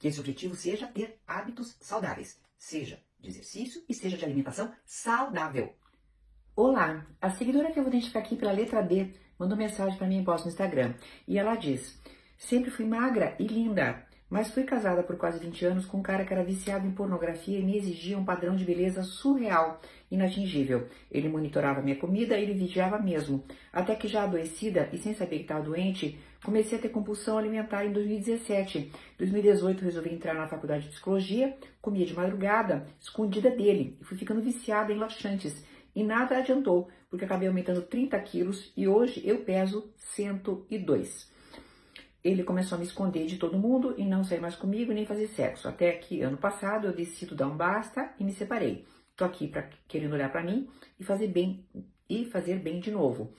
que esse objetivo seja ter hábitos saudáveis, seja de exercício e seja de alimentação saudável. Olá, a seguidora que eu vou identificar aqui pela letra B mandou mensagem para mim em post no Instagram e ela diz: Sempre fui magra e linda, mas fui casada por quase 20 anos com um cara que era viciado em pornografia e me exigia um padrão de beleza surreal, inatingível. Ele monitorava minha comida ele vigiava mesmo. Até que já adoecida e sem saber que estava doente, comecei a ter compulsão alimentar em 2017. 2018 resolvi entrar na faculdade de psicologia, comia de madrugada, escondida dele, e fui ficando viciada em laxantes. E nada adiantou, porque acabei aumentando 30 quilos e hoje eu peso 102 ele começou a me esconder de todo mundo e não sair mais comigo nem fazer sexo. Até que ano passado eu decido dar um basta e me separei. Tô aqui para querendo olhar para mim e fazer bem e fazer bem de novo.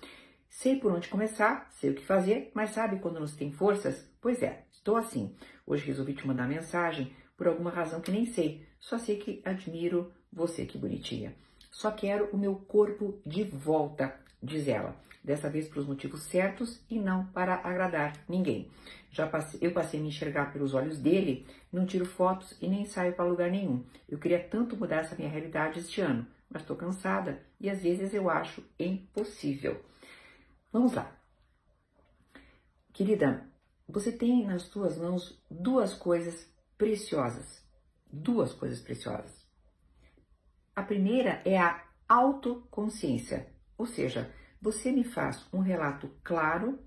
Sei por onde começar, sei o que fazer, mas sabe quando não se tem forças? Pois é, estou assim. Hoje resolvi te mandar mensagem por alguma razão que nem sei. Só sei que admiro você, que bonitinha. Só quero o meu corpo de volta diz ela. Dessa vez para os motivos certos e não para agradar ninguém. Já passei, eu passei a me enxergar pelos olhos dele, não tiro fotos e nem saio para lugar nenhum. Eu queria tanto mudar essa minha realidade este ano, mas estou cansada e às vezes eu acho impossível. Vamos lá. Querida, você tem nas suas mãos duas coisas preciosas. Duas coisas preciosas. A primeira é a autoconsciência. Ou seja, você me faz um relato claro,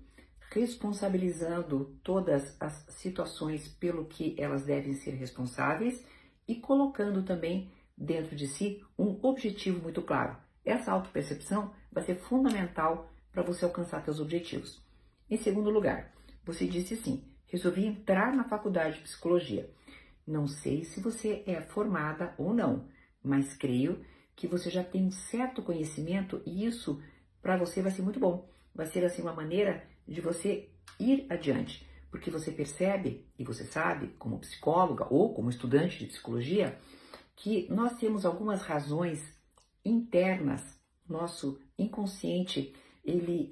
responsabilizando todas as situações pelo que elas devem ser responsáveis e colocando também dentro de si um objetivo muito claro. Essa autopercepção vai ser fundamental para você alcançar seus objetivos. Em segundo lugar, você disse assim: resolvi entrar na faculdade de psicologia. Não sei se você é formada ou não, mas creio que você já tem um certo conhecimento e isso para você vai ser muito bom. Vai ser assim uma maneira de você ir adiante, porque você percebe e você sabe, como psicóloga ou como estudante de psicologia, que nós temos algumas razões internas, nosso inconsciente, ele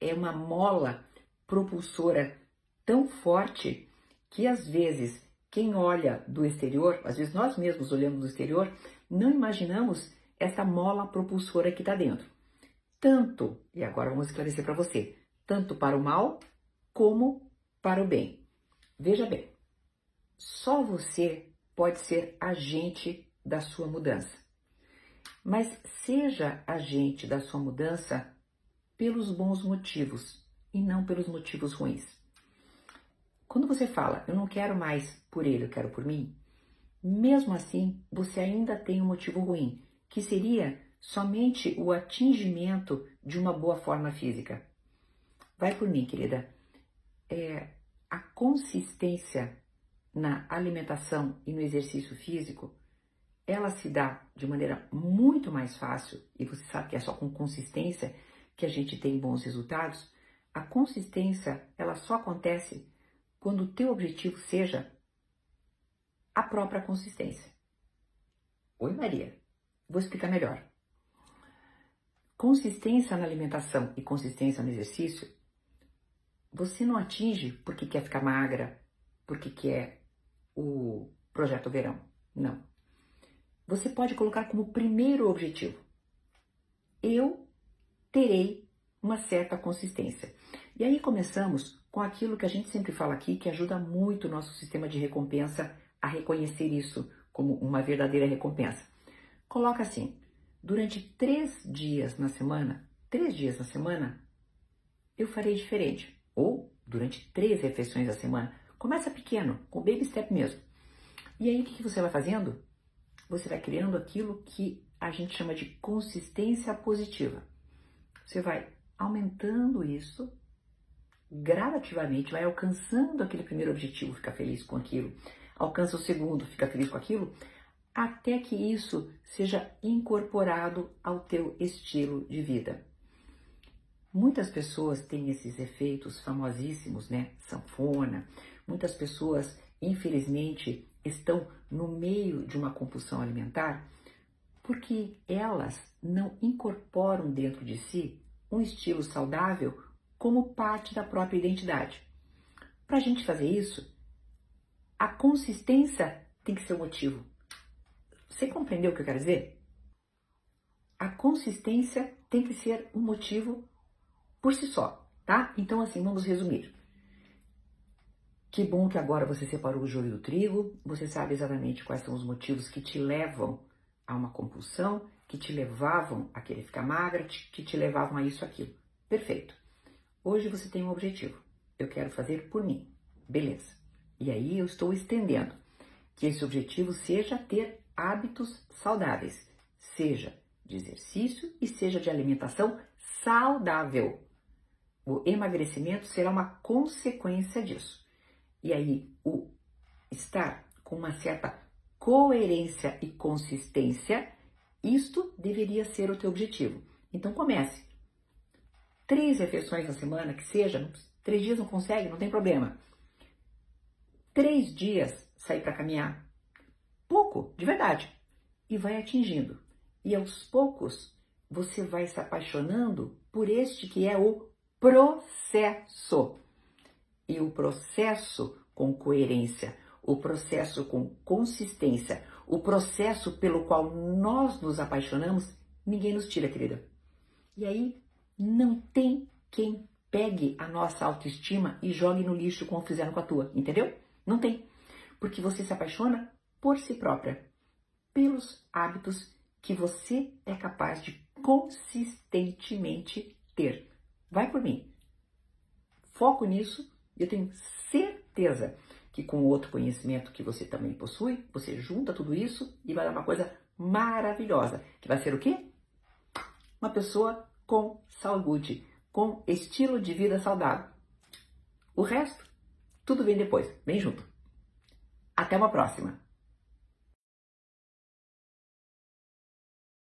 é, é uma mola propulsora tão forte que às vezes quem olha do exterior, às vezes nós mesmos olhando do exterior, não imaginamos essa mola propulsora que está dentro. Tanto, e agora vamos esclarecer para você, tanto para o mal como para o bem. Veja bem, só você pode ser agente da sua mudança. Mas seja agente da sua mudança pelos bons motivos e não pelos motivos ruins. Quando você fala, eu não quero mais por ele, eu quero por mim, mesmo assim você ainda tem um motivo ruim, que seria somente o atingimento de uma boa forma física. Vai por mim, querida. É, a consistência na alimentação e no exercício físico, ela se dá de maneira muito mais fácil, e você sabe que é só com consistência que a gente tem bons resultados. A consistência, ela só acontece quando o teu objetivo seja a própria consistência. Oi, Maria. Vou explicar melhor. Consistência na alimentação e consistência no exercício, você não atinge porque quer ficar magra, porque quer o projeto verão. Não. Você pode colocar como primeiro objetivo: eu terei uma certa consistência. E aí começamos com aquilo que a gente sempre fala aqui, que ajuda muito o nosso sistema de recompensa a reconhecer isso como uma verdadeira recompensa. Coloca assim: durante três dias na semana, três dias na semana, eu farei diferente. Ou durante três refeições da semana. Começa pequeno, com baby step mesmo. E aí o que você vai fazendo? Você vai criando aquilo que a gente chama de consistência positiva. Você vai aumentando isso gradativamente, vai alcançando aquele primeiro objetivo, fica feliz com aquilo, alcança o segundo, fica feliz com aquilo, até que isso seja incorporado ao teu estilo de vida. Muitas pessoas têm esses efeitos famosíssimos, né? Sanfona. Muitas pessoas, infelizmente, estão no meio de uma compulsão alimentar porque elas não incorporam dentro de si um estilo saudável como parte da própria identidade. Para a gente fazer isso, a consistência tem que ser o motivo. Você compreendeu o que eu quero dizer? A consistência tem que ser o motivo por si só, tá? Então, assim, vamos resumir. Que bom que agora você separou o joio do trigo, você sabe exatamente quais são os motivos que te levam a uma compulsão, que te levavam a querer ficar magra, que te levavam a isso, aquilo. Perfeito. Hoje você tem um objetivo. Eu quero fazer por mim. Beleza. E aí eu estou estendendo que esse objetivo seja ter hábitos saudáveis, seja de exercício e seja de alimentação saudável. O emagrecimento será uma consequência disso. E aí, o estar com uma certa coerência e consistência, isto deveria ser o teu objetivo. Então comece. Três refeições na semana, que seja, três dias não consegue, não tem problema. Três dias sair para caminhar. Pouco, de verdade. E vai atingindo. E aos poucos você vai se apaixonando por este que é o processo. E o processo com coerência, o processo com consistência, o processo pelo qual nós nos apaixonamos, ninguém nos tira, querida. E aí não tem quem pegue a nossa autoestima e jogue no lixo como fizeram com a tua, entendeu? Não tem. Porque você se apaixona por si própria, pelos hábitos que você é capaz de consistentemente ter. Vai por mim. Foco nisso e eu tenho certeza que com outro conhecimento que você também possui, você junta tudo isso e vai dar uma coisa maravilhosa, que vai ser o quê? Uma pessoa com saúde, com estilo de vida saudável. O resto, tudo vem depois, vem junto. Até uma próxima!